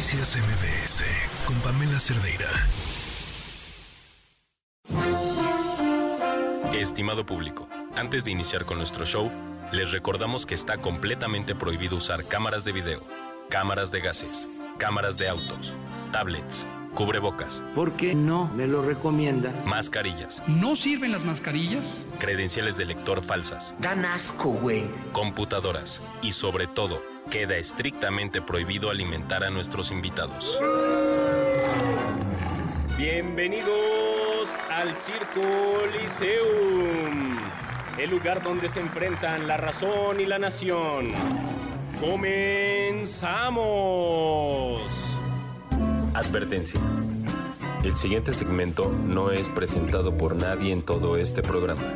Noticias MBS con Pamela Cerdeira. Estimado público, antes de iniciar con nuestro show, les recordamos que está completamente prohibido usar cámaras de video, cámaras de gases, cámaras de autos, tablets, cubrebocas, ¿Por qué no me lo recomienda? mascarillas, ¿No sirven las mascarillas? credenciales de lector falsas, Dan asco, güey. computadoras y sobre todo, queda estrictamente prohibido alimentar a nuestros invitados. Bienvenidos al Circo Liceum, el lugar donde se enfrentan la razón y la nación. ¡Comenzamos! Advertencia. El siguiente segmento no es presentado por nadie en todo este programa.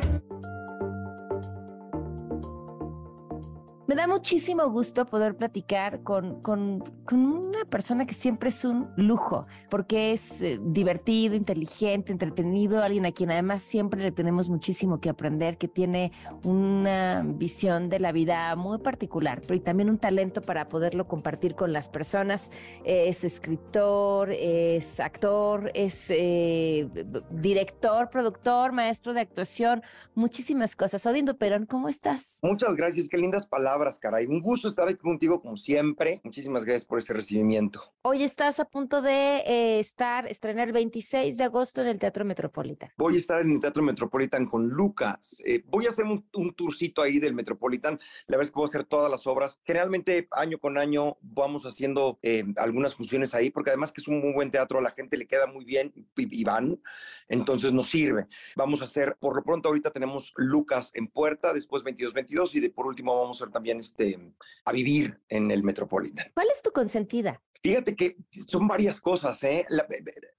Muchísimo gusto poder platicar con, con- una persona que siempre es un lujo, porque es eh, divertido, inteligente, entretenido, alguien a quien además siempre le tenemos muchísimo que aprender, que tiene una visión de la vida muy particular, pero y también un talento para poderlo compartir con las personas. Es escritor, es actor, es eh, director, productor, maestro de actuación, muchísimas cosas. Odindo Perón, ¿cómo estás? Muchas gracias, qué lindas palabras, caray. Un gusto estar aquí contigo como siempre. Muchísimas gracias por este recibimiento. Hoy estás a punto de eh, estar, estrenar el 26 de agosto en el Teatro Metropolitan. Voy a estar en el Teatro Metropolitan con Lucas. Eh, voy a hacer un, un tourcito ahí del Metropolitan. La verdad es que voy a hacer todas las obras. Generalmente, año con año, vamos haciendo eh, algunas funciones ahí, porque además que es un muy buen teatro, a la gente le queda muy bien y, y van. Entonces nos sirve. Vamos a hacer, por lo pronto, ahorita tenemos Lucas en puerta, después 22-22 y de, por último vamos a hacer también este, a vivir en el Metropolitan. ¿Cuál es tu consentida? Fíjate que son varias cosas, ¿eh? La-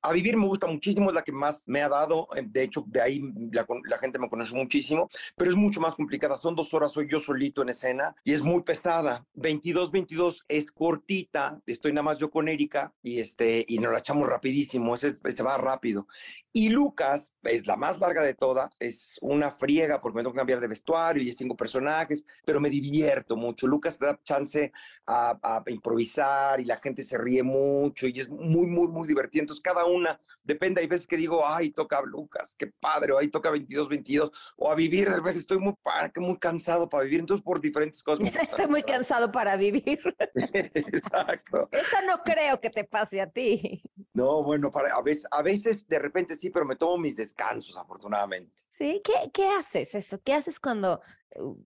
a vivir me gusta muchísimo, es la que más me ha dado. eh, De hecho, de ahí la, la gente me conoce muchísimo, pero es mucho más complicada. Son dos horas, soy yo solito en escena y es muy pesada. 22-22 es cortita, estoy nada más yo con Erika y, este, y nos la echamos rapidísimo, ese, se va rápido. Y Lucas es la más larga de todas, es una friega porque me tengo que cambiar de vestuario y es cinco personajes, pero me divierto mucho. Lucas te da chance a, a improvisar y la gente se ríe mucho y es muy, muy, muy divertido. Entonces, cada una, depende, hay veces que digo, ay, toca Lucas, qué padre, o ahí toca 22, 22, o a vivir, de repente estoy muy, muy cansado para vivir, entonces por diferentes cosas. Estoy muy cansado para vivir. Exacto. Eso no creo que te pase a ti. No, bueno, para, a, veces, a veces de repente sí, pero me tomo mis descansos, afortunadamente. ¿Sí? ¿Qué, qué haces eso? ¿Qué haces cuando,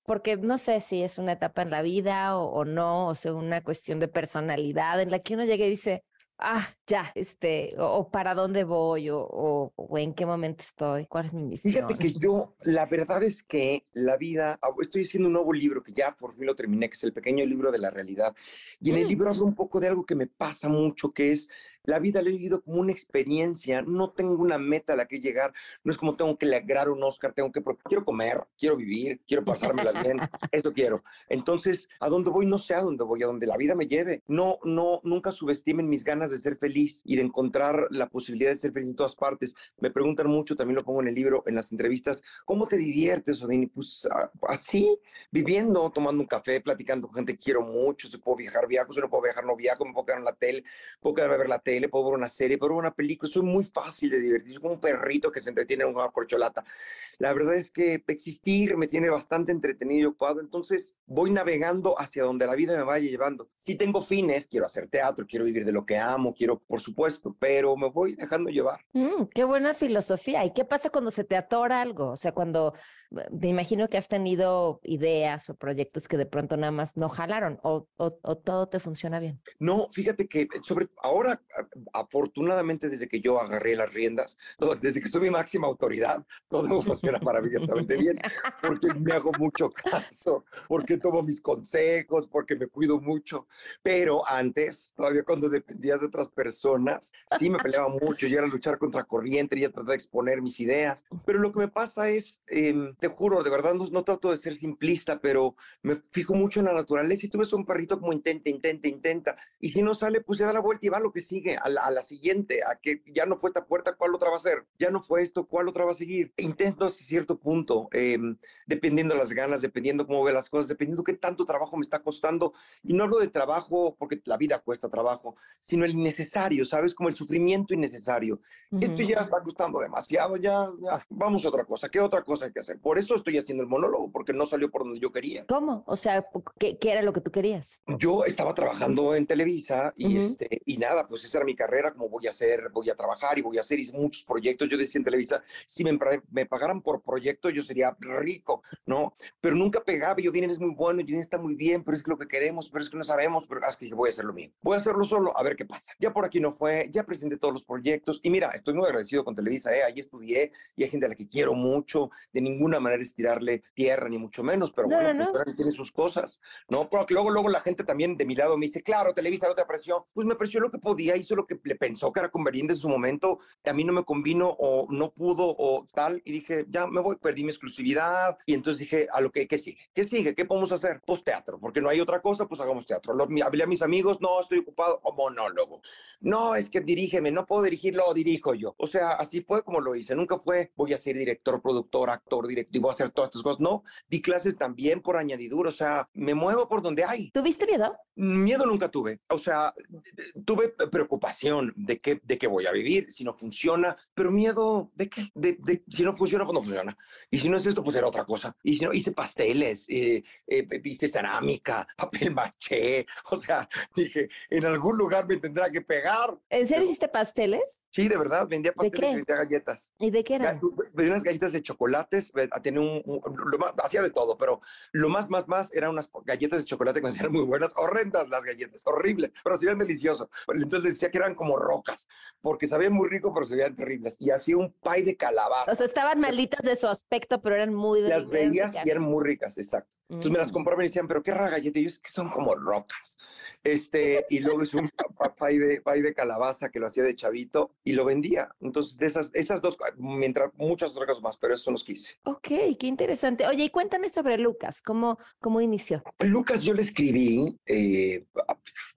porque no sé si es una etapa en la vida o, o no, o sea, una cuestión de personalidad en la que uno llega y dice, ah, ya, este, o, o para dónde voy, o, o- o en qué momento estoy, cuál es mi misión. Fíjate que yo, la verdad es que la vida, ah, estoy haciendo un nuevo libro que ya por fin lo terminé, que es el pequeño libro de la realidad. Y en el Mm. libro hablo un poco de algo que me pasa mucho, que es la vida la he vivido como una experiencia, no tengo una meta a la que llegar, no es como tengo que lograr un Oscar, tengo que, quiero comer, quiero vivir, quiero pasármela bien, eso quiero. Entonces, ¿a dónde voy? No sé a dónde voy, a donde la vida me lleve. No, no, nunca subestimen mis ganas de ser feliz y de encontrar la posibilidad de ser feliz en todas partes. Me preguntan mucho, también lo pongo en el libro, en las entrevistas, ¿cómo te diviertes, Odini? Pues ah, así, viviendo, tomando un café, platicando con gente que quiero mucho, si puedo viajar, viajo, si no puedo viajar, no viajo, me puedo quedar en la tele, puedo quedarme a ver la tele, puedo ver una serie, puedo ver una película, soy muy fácil de divertir, soy como un perrito que se entretiene en una corcholata. La verdad es que existir me tiene bastante entretenido y ocupado, entonces voy navegando hacia donde la vida me vaya llevando. Si tengo fines, quiero hacer teatro, quiero vivir de lo que amo, quiero, por supuesto, pero me voy dejando llevar. Mm, qué buena filosofía. ¿Y qué pasa cuando se te atora algo? O sea, cuando me imagino que has tenido ideas o proyectos que de pronto nada más no jalaron o, o- o todo te funciona bien. No, fíjate que sobre ahora, a- afortunadamente, desde que yo agarré las riendas, todo- desde que soy mi máxima autoridad, todo funciona maravillosamente bien, porque me hago mucho caso, porque tomo mis consejos, porque me cuido mucho. Pero antes, todavía cuando dependía de otras personas, sí me peleaba mucho, yo era luchar contra corriente, y tratar de exponer mis ideas. Pero lo que me pasa es, em, te juro, de verdad no, no trato de ser simplista, pero me fijo mucho en la naturaleza y tú ves un perrito como intenta, intenta, intenta, y si no sale, pues se da la vuelta y va a lo que sigue, a la, a la siguiente, a que ya no fue esta puerta, ¿cuál otra va a ser? Ya no fue esto, ¿cuál otra va a seguir? Intento hasta cierto punto, eh, dependiendo las ganas, dependiendo cómo ve las cosas, dependiendo qué tanto trabajo me está costando, y no hablo de trabajo porque la vida cuesta trabajo, sino el innecesario, ¿sabes? Como el sufrimiento innecesario. Esto ya está costando demasiado, ya, ya, vamos a otra cosa, ¿qué otra cosa hay que hacer? Por eso estoy haciendo el monólogo, porque no salió por donde yo quería. ¿Cómo? O sea, ¿qué, qué era lo que tú querías? Yo estaba trabajando en Televisa y, Ujú. este, y nada, pues esa era mi carrera, como voy a hacer, voy a trabajar y voy a hacer, hice muchos proyectos. Yo decía en Televisa, si me, me pagaran por proyecto, yo sería rico, ¿no? Pero nunca pegaba, yo dinero es muy bueno, Yodin está muy bien, pero es que lo que queremos, pero es que no sabemos, pero es que dije, voy a hacer lo mío. Voy a hacerlo solo, a ver qué pasa. Ya por aquí no fue, ya presenté todos los proyectos y mira, estoy muy agradecido con Televisa, ¿eh? Ahí estudié y hay gente a la que quiero mucho, de ninguna manera es tirarle tierra, ni mucho menos, pero No, bueno, no, no. pues, tiene sus cosas, ¿no? Porque luego, luego la gente también de mi lado me dice, claro, Televisa no te apreció. Pues me apreció lo que podía, hizo lo que le pensó que era conveniente en su momento. A mí no me convino o no pudo o tal. Y dije, ya me voy, perdí mi exclusividad. Y entonces dije, a lo que, ¿qué sigue? ¿Qué sigue? ¿Qué podemos hacer? Pues teatro, porque no hay otra cosa, pues hagamos teatro. Lo, mi- hablé a mis amigos, no, estoy ocupado, o monólogo. No, es que dirígeme, no puedo dirigirlo, dirijo yo. O sea, así fue como lo hice. Nunca fue, voy a ser director, productor, actor, directivo, a hacer todas estas cosas. No, di clases también por añadidura. O sea, me muevo por donde hay. ¿Tuviste miedo? Miedo nunca tuve. O sea, tuve preocupación de qué, de qué voy a vivir, si no funciona, pero miedo de qué, de, de- si no funciona, pues no funciona. Y si no es esto, pues era otra cosa. Y si no, hice pasteles, eh, eh, hice cerámica, papel maché. O sea, dije, en algún lugar me tendrá que pegar. ¿En serio hiciste pasteles? Sí, de verdad, vendía pasteles qué? y vendía galletas. ¿Y de qué eran? Vendía unas galletas de chocolates, tenía un, un- lo más- hacía de todo, pero lo más, más, más eran unas galletas de chocolate que me muy buenas, horrendas las galletas, horribles, pero se veían deliciosos. Entonces decía que eran como rocas, porque sabían muy rico, pero se veían terribles. Y hacía un pie de calabaza. O sea, estaban malitas de su aspecto, pero eran muy las muy veías y eran muy ricas, exacto. Entonces me las Mm. compraban y decían, pero qué rara galleta. Y yo, es que son como rocas. Este, y luego hice un pa- pa- pie de, pie de calabaza que lo hacía de chavito y lo vendía. Entonces, de esas, esas dos, mientras muchas otras cosas más, pero eso los que hice. Ok, qué interesante. Oye, y cuéntame sobre Lucas, ¿cómo, cómo inició? Lucas, yo le escribí eh, eh,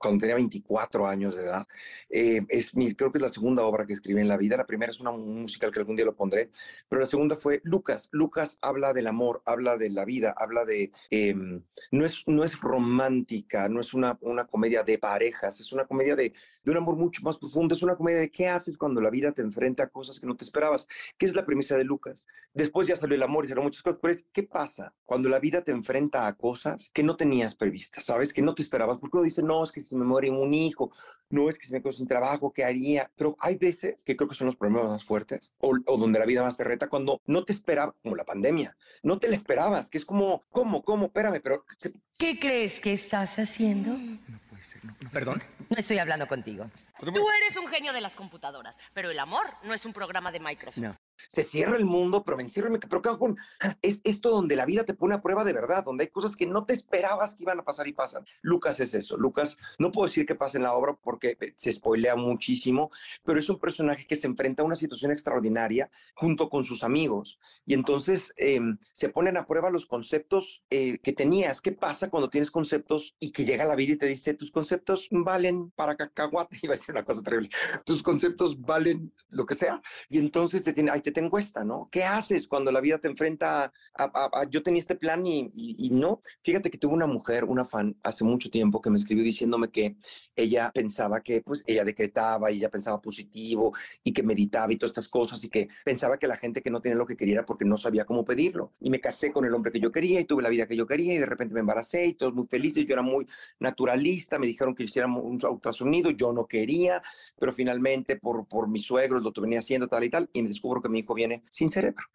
cuando tenía 24 años de edad. Eh, es mi, creo que es la segunda obra que escribí en la vida. La primera es una musical que algún día lo pondré, pero la segunda fue Lucas. Lucas habla del amor, habla de la vida, habla de... em, no, es, no es romántica, no es una, una comedia de parejas, es una comedia de, de un amor mucho más profundo, es una comedia de qué haces cuando la vida te enfrenta a cosas que no te esperabas, que es la premisa de Lucas. Después ya salió el amor y salieron muchas cosas, pero es qué pasa cuando la vida te enfrenta a cosas que no tenías previstas, ¿sabes? Que no te esperabas, porque uno dice, no, es que se me muere un hijo, no es que se me quedó sin trabajo, ¿qué haría? Pero hay veces que creo que son los problemas más fuertes o, o donde la vida más te reta cuando no te esperaba, como la pandemia, no te la esperabas, que es como, ¿cómo, cómo? Espérame, pero se- ¿Qué crees que estás haciendo? Perdón. No estoy hablando contigo. Tú eres un genio de las computadoras, pero el amor no es un programa de Microsoft. No. Se cierra el mundo, pero me encierro, en mi- pero ¿qué hago con- es esto donde la vida te pone a prueba de verdad, donde hay cosas que no te esperabas que iban a pasar y pasan. Lucas es eso, Lucas, no puedo decir que pasa en la obra porque eh, se spoilea muchísimo, pero es un personaje que se enfrenta a una situación extraordinaria junto con sus amigos y entonces em, se ponen a prueba los conceptos eh, que tenías. ¿Qué pasa cuando tienes conceptos y que llega la vida y te dice, tus conceptos valen para cacahuate? Iba a decir una cosa terrible. Tus conceptos valen lo que sea. Y entonces te tiene, te tengo esta, ¿no? ¿Qué haces cuando la vida te enfrenta a, a- a- yo tenía este plan y, y- y no? Fíjate que tuve una mujer, una fan, hace mucho tiempo que me escribió diciéndome que ella pensaba que, pues, ella decretaba y ella pensaba positivo y que meditaba y todas estas cosas y que pensaba que la gente que no tenía lo que quería era porque no sabía cómo pedirlo. Y me casé con el hombre que yo quería y tuve la vida que yo quería y de repente me embaracé y todos muy felices. Yo era muy naturalista, me dijeron que hiciera un ultrasonido, yo no quería, pero finalmente por, por mis suegros lo venía haciendo tal y tal y me descubro que mi hijo viene sin cerebro.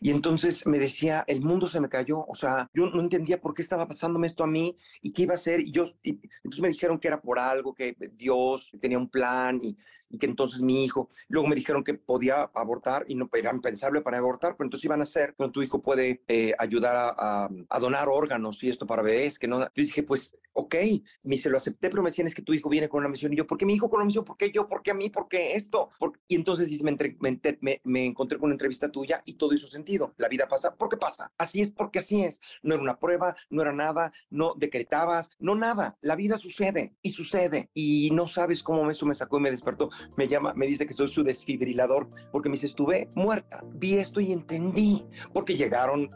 Y entonces me decía, el mundo se me cayó, o sea, yo no entendía por qué estaba pasándome esto a mí y qué iba a hacer. Y yo, y, entonces me dijeron que era por algo, que Dios tenía un plan y, y que entonces mi hijo, luego me dijeron que podía abortar y no era impensable para abortar, pero entonces iban a hacer, cuando tu hijo puede eh, ayudar a, a, a, donar órganos y esto para bebés, que no, entonces dije, pues, ok, me se lo acepté, pero me decían, es que tu hijo viene con una misión y yo, ¿por qué mi hijo con una misión? ¿Por qué yo? ¿Por qué a mí? ¿Por qué esto? ¿Por... Y entonces me, entre, me, me, me encontré encontré con una entrevista tuya y todo hizo sentido. La vida pasa porque pasa. Así es porque así es. No era una prueba, no era nada, no decretabas, no nada. La vida sucede y sucede y no sabes cómo eso me sacó y me despertó. Me llama, me dice que soy su desfibrilador porque me dice, estuve muerta. Vi esto y entendí porque llegaron,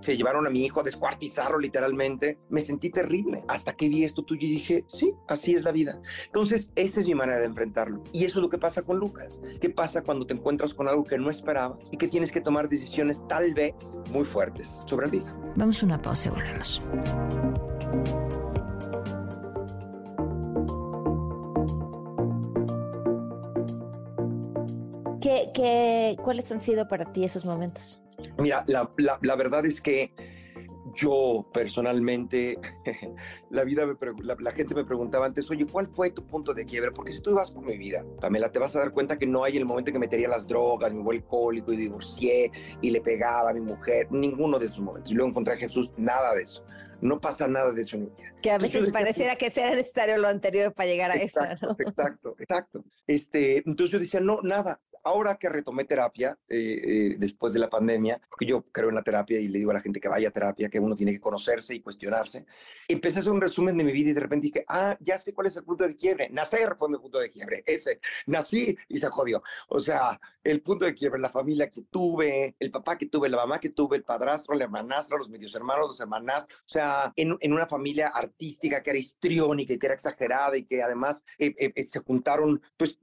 se llevaron a mi hijo a descuartizarlo literalmente. Me sentí terrible hasta que vi esto tuyo y dije, sí, así es la vida. Entonces, esa es mi manera de enfrentarlo. Y eso es lo que pasa con Lucas. ¿Qué pasa cuando te encuentras con algo que no esperabas y que tienes que tomar decisiones tal vez muy fuertes sobre la vida? Vamos a una pausa y volvemos. ¿Qué, qué, cuáles han sido para ti esos momentos? Mira, la, la, la verdad es que yo personalmente, la vida la, gente me preguntaba antes, oye, ¿cuál fue tu punto de quiebre? Porque si tú vas por mi vida, Pamela, te vas a dar cuenta que no hay el momento que metería las drogas, me vuelvo alcohólico y divorcié y le pegaba a mi mujer, ninguno de esos momentos. Y luego encontré a Jesús, nada de eso. No pasa nada de eso en vida. Que a veces pareciera que sea necesario lo anterior para llegar a eso. Exacto, exacto. Este, entonces yo decía, no, nada, ahora que retomé terapia eh, eh, después de la pandemia, porque yo creo en la terapia y le digo a la gente que vaya a terapia, que uno tiene que conocerse y cuestionarse, empecé a hacer un resumen de mi vida y de repente dije, ah, ya sé cuál es el punto de quiebre. Nacer fue mi punto de quiebre, ese. Nací y se jodió. O sea, el punto de quiebre, la familia que tuve, el papá que tuve, la mamá que tuve, el padrastro, la hermanastra, los medios hermanos, los hermanas, o sea, en, en una familia artística que era histriónica y que era exagerada y que además eh, se juntaron, pues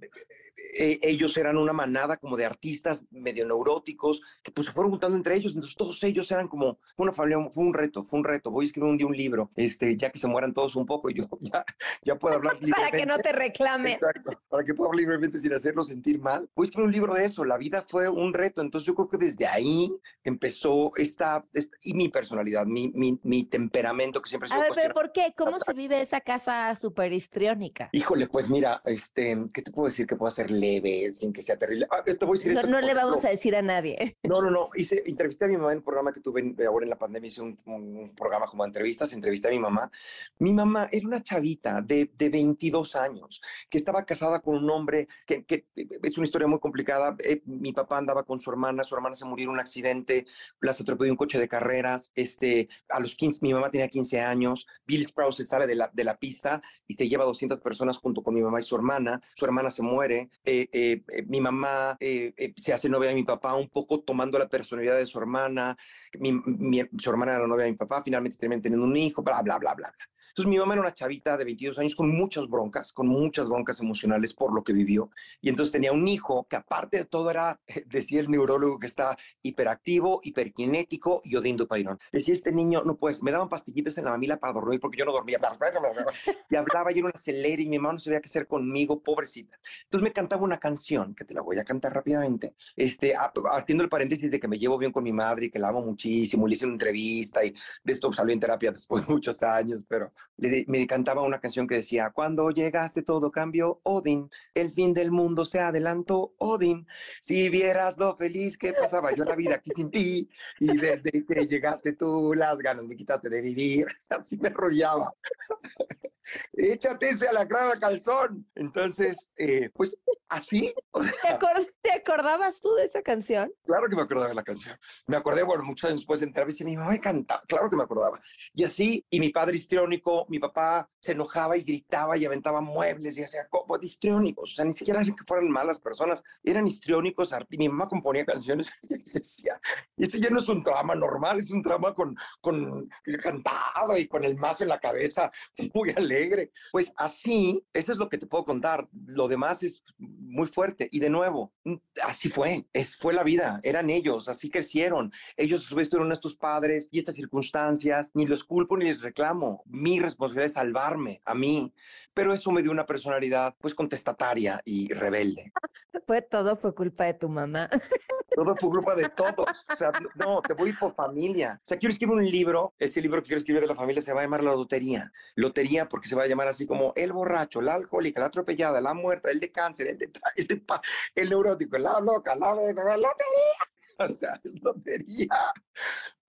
ellos eran una manada como de artistas medio neuróticos que pues se fueron juntando entre ellos, entonces todos ellos eran como, fue una familia, fue un reto, fue un reto, voy a escribir un día un libro, este, ya que se mueran todos un poco y yo ya, ya puedo hablar libremente. para que no te reclame. Exacto, para que pueda hablar libremente sin hacerlo sentir mal. Voy a escribir un libro de eso, la vida fue un reto, entonces yo creo que desde ahí empezó esta, y mi personalidad, mi, mi, mi temperamento que siempre se A ver, pero ¿por qué? ¿Cómo se vive esa casa súper histriónica? Híjole, pues mira, este, ¿qué te puedo decir que puedo hacer leve, sin que sea terrible. Ah, esto voy a decir no, no le vamos a decir a nadie. No, no, no. Hice, entrevisté a mi mamá en un programa que tuve ahora en la pandemia. Hice un, un, programa como entrevistas. Entrevisté a mi mamá. Mi mamá era una chavita de, de 22 años que estaba casada con un hombre que, que es una historia muy complicada. Eh, mi papá andaba con su hermana. Su hermana se murió en un accidente. Las atropelló un coche de carreras. Este, a los 15, mi mamá tenía 15 años. Bill Sprouse sale de la, de la pista y se lleva 200 personas junto con mi mamá y su hermana. Su hermana se muere. Eh, eh, eh, mi mamá eh, se hace novia de mi papá, un poco tomando la personalidad de su hermana, mi, su hermana era la novia de mi papá, finalmente terminan teniendo un hijo, bla, bla, bla, bla, bla. Entonces mi mamá era una chavita de 22 años con muchas broncas, con muchas broncas emocionales por lo que vivió. Y entonces tenía un hijo que aparte de todo era, decía el neurólogo que está hiperactivo, hiperkinético y odindo pairón. Decía este niño, no pues, me daban pastillitas en la mamila para dormir porque yo no dormía. Y hablaba y era una acelera y mi mamá no sabía qué hacer conmigo, pobrecita. Entonces me cantaba una canción que te la voy a cantar rápidamente. Este, haciendo el paréntesis de que me llevo bien con mi madre y que la amo muchísimo, le hice una entrevista y de esto salió en terapia después de muchos años, pero me cantaba una canción que decía, cuando llegaste todo cambió, Odin, el fin del mundo se adelantó, Odin, si vieras lo feliz que pasaba yo la vida aquí sin ti, y desde que llegaste tú las ganas me quitaste de vivir, así me arrollaba. Échate ese a la cara calzón. Entonces, eh, pues así. ¿Te, acordabas tú de esa canción? Claro que me acordaba de la canción. Me acordé, bueno, muchos años después de entrar, y mi mamá me cantaba, claro que me acordaba. Y así, y mi padre histriónico, mi papá se enojaba y gritaba y aventaba muebles y hacía copos histriónicos. O sea, ni siquiera que fueran malas personas, eran histriónicos. Mi mamá componía canciones y decía, y eso ya no es un drama normal, es un drama con, con cantado y con el mazo en la cabeza, muy alegre. Pues así, eso es lo que te puedo contar. Lo demás es muy fuerte. Y de nuevo, mm, así fue, es, fue la vida, eran ellos, así crecieron. Ellos a su vez tuvieron estos padres y estas circunstancias, ni los culpo ni les reclamo. Mi responsabilidad es salvarme a mí, pero eso me dio una personalidad pues contestataria y rebelde. Fue todo, fue culpa de tu mamá. Todo fue culpa de todos. O sea, no, te voy por familia. O sea, quiero escribir un libro, este libro que quiero escribir de la familia se va a llamar La Lotería. Lotería porque se va a llamar así como el borracho, la alcohólica, la atropellada, la muerta, el de cáncer, el de, el, de, el neurótico, la loca, la, la lotería. O sea, es lotería.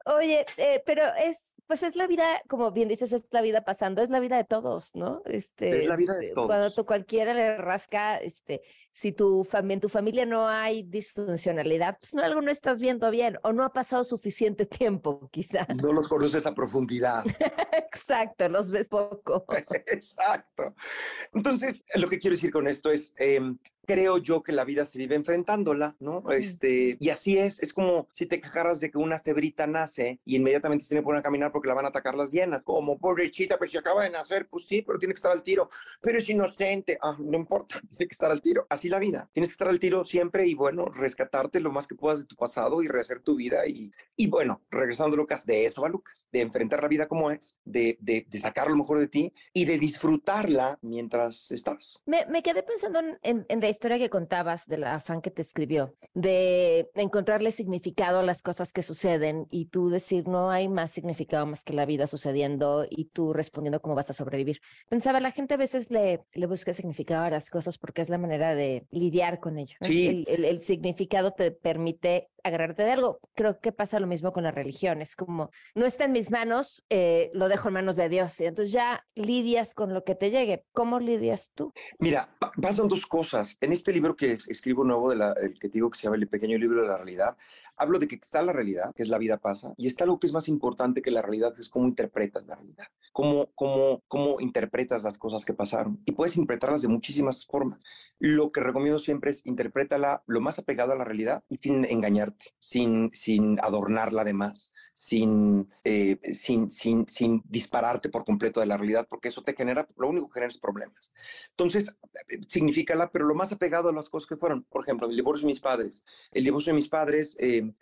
Oye, eh, pero es Pues es la vida, como bien dices, es la vida pasando, es la vida de todos, ¿no? Este, Es la vida de Cuando todos. tú cualquiera le rasca, este, si tu en tu familia no hay disfuncionalidad, pues no, algo no estás viendo bien o no ha pasado suficiente tiempo, quizá. No los conoces a profundidad. Exacto, los ves poco. Exacto. Entonces, lo que quiero decir con esto es, em, creo yo que la vida se vive enfrentándola, ¿no? Este, y así es, es como si te quejaras de que una cebrita nace y inmediatamente se que poner a caminar porque la van a atacar las hienas, como pobrecita, pero si acaba de nacer, pues sí, pero tiene que estar al tiro, pero es inocente, ah, no importa, tiene que estar al tiro, así la vida, tienes que estar al tiro siempre y bueno, rescatarte lo más que puedas de tu pasado y rehacer tu vida y, y bueno, regresando Lucas, de eso a Lucas, de enfrentar la vida como es, de, de, de sacar lo mejor de ti y de disfrutarla mientras estás. Me, me quedé pensando en, en- en la historia que contabas de la fan que te escribió, de encontrarle significado a las cosas que suceden y tú decir no hay más significado más que la vida sucediendo y tú respondiendo cómo vas a sobrevivir. Pensaba, la gente a veces le, le busca significado a las cosas porque es la manera de lidiar con ello. ¿no? Sí. El, el- el significado te permite agarrarte de algo. Creo que pasa lo mismo con la religión. Es como, no está en mis manos, eh, lo dejo en manos de Dios. Y entonces ya lidias con lo que te llegue. ¿Cómo lidias tú? Mira, pa- pasan dos cosas. En este libro que es- escribo nuevo, de la- el que digo que se llama El pequeño libro de la realidad, hablo de que está la realidad, que es la vida pasa, y está algo que es más importante que la realidad, que es cómo interpretas la realidad, cómo, cómo, cómo interpretas las cosas que pasaron. Y puedes interpretarlas de muchísimas formas. Lo que recomiendo siempre es interprétala lo más apegado a la realidad y sin engañarte, sin, sin adornarla de más sin, eh, sin, sin, sin dispararte por completo de la realidad, porque eso te genera, lo único que genera es problemas. Entonces, eh, significala, pero lo más apegado a las cosas que fueron, por ejemplo, el divorcio de mis padres. El divorcio de mis padres, eh,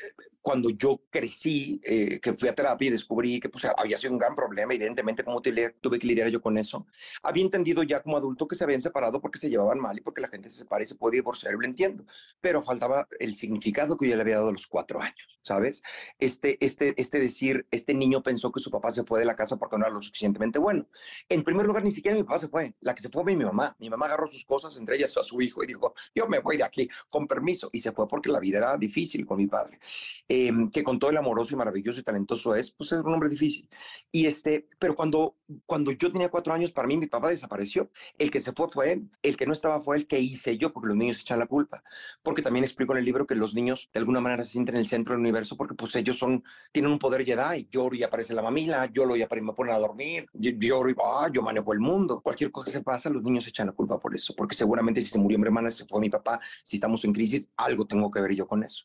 cuando yo crecí, eh, que fui a terapia y descubrí que pues, había sido un gran problema, evidentemente, cómo tuve, que lidiar yo con eso, había entendido ya como adulto que se habían separado porque se llevaban mal y porque la gente se separa y se puede divorciar, lo entiendo, pero faltaba el significado que yo le había dado a los cuatro años, ¿sabes? Este, este, este decir, este niño pensó que su papá se fue de la casa porque no era lo suficientemente bueno. En primer lugar, ni siquiera mi papá se fue, la que se fue fue mi mamá. Mi mamá agarró sus cosas, entre ellas a su hijo, y dijo, yo me voy de aquí, con permiso, y se fue porque la vida era difícil con mi padre, eh, que con todo el amoroso y maravilloso y talentoso es, pues era un hombre difícil. Y este, pero cuando, cuando yo tenía cuatro años, para mí mi papá desapareció. El que se fue fue él, el que no estaba fue el que hice yo, porque los niños echan la culpa. Porque también explico en el libro que los niños de alguna manera se sienten en el centro del universo porque pues ellos son, tienen un poder Jedi. Lloro y aparece la mamila, lloro y me ponen a dormir, lloro y ah, yo manejo el mundo. Cualquier cosa que se pasa, los niños echan la culpa por eso, porque seguramente si se murió mi hermana, si se fue mi papá, si estamos en crisis, algo tengo que ver yo con eso.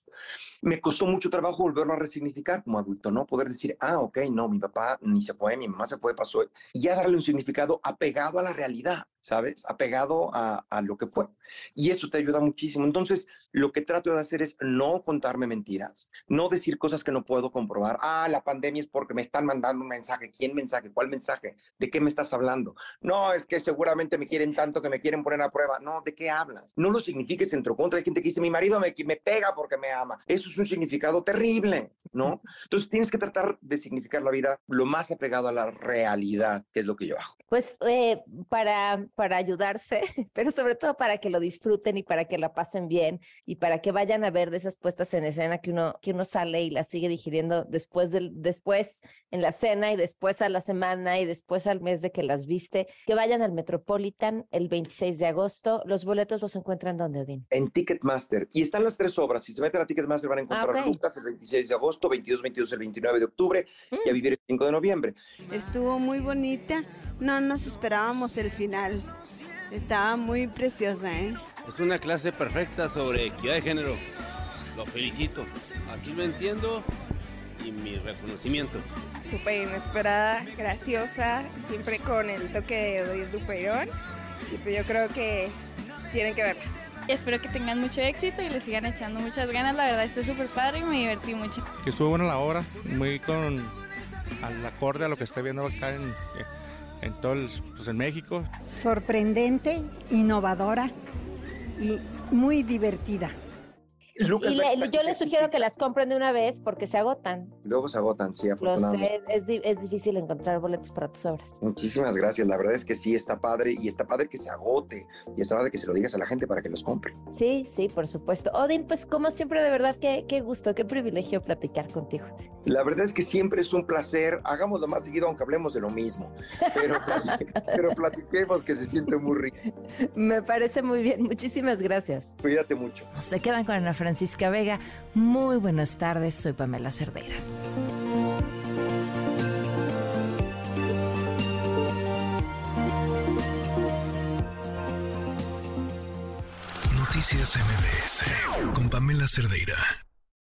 Me costó mucho trabajo volverlo a resignificar como adulto, ¿no? Poder decir, ah, ok, no, mi papá ni se fue, mi mamá se fue, pasó, y ya darle un significado apegado a la realidad, ¿sabes? Apegado a, a lo que fue. Y eso te ayuda muchísimo. Entonces, lo que trato de hacer es no contarme mentiras, no decir cosas que no puedo comprobar. Ah, la pandemia es porque me están mandando un mensaje. ¿Quién mensaje? ¿Cuál mensaje? ¿De qué me estás hablando? No, es que seguramente me quieren tanto que me quieren poner a prueba. No, ¿de qué hablas? No lo signifiques entre o contra. Hay gente que dice, mi marido me, me pega porque me ama. Eso es un significado terrible, ¿no? Entonces tienes que tratar de significar la vida lo más apegado a la realidad, que es lo que yo hago. Pues eh, para, para ayudarse, pero sobre todo para que lo disfruten y para que la pasen bien y para que vayan a ver de esas puestas en escena que uno, que uno sale y la sigue digiriendo después, del, después en la cena y después a la semana y después al mes de que las viste, que vayan al Metropolitan el 26 de agosto. Los boletos los encuentran donde, Odín. En Ticketmaster. Y están las tres obras. Si se meten a Ticketmaster van a encontrar Ah, ok. Lucas el 26 de agosto, 22, 22 el 29 de octubre y a vivir el 5 de noviembre. Estuvo muy bonita. No nos esperábamos el final. Estaba muy preciosa, ¿eh? Es una clase perfecta sobre equidad de género. Lo felicito. Así lo entiendo y mi reconocimiento. súper inesperada, graciosa, siempre con el toque de Odile Dupeirón. Y pues yo creo que tienen que verla. Espero que tengan mucho éxito y le sigan echando muchas ganas. La verdad, está súper padre y me divertí mucho. que estuvo buena la obra, muy con al acorde a lo que estoy viendo acá en, en todo el, pues en México. sorprendente, innovadora y muy divertida. Lucas Y le- yo les sugiero que las compren de una vez porque se agotan. Luego se agotan, sí, Lo afortunadamente. sé, es, di- es difícil encontrar boletos para tus obras. Muchísimas gracias. La verdad es que sí está padre y está padre que se agote y está padre que se lo digas a la gente para que los compre. Sí, sí, por supuesto. Odin, pues como siempre, de verdad, qué, qué gusto, qué privilegio platicar contigo. La verdad es que siempre es un placer. Hagámoslo más seguido, aunque hablemos de lo mismo. Pero, pero platiquemos que se siente muy rico. Me parece muy bien. Muchísimas gracias. Cuídate mucho. Se quedan con Ana Francisca Vega. Muy buenas tardes, soy Pamela Cerdeira. Noticias MBS con Pamela Cerdeira.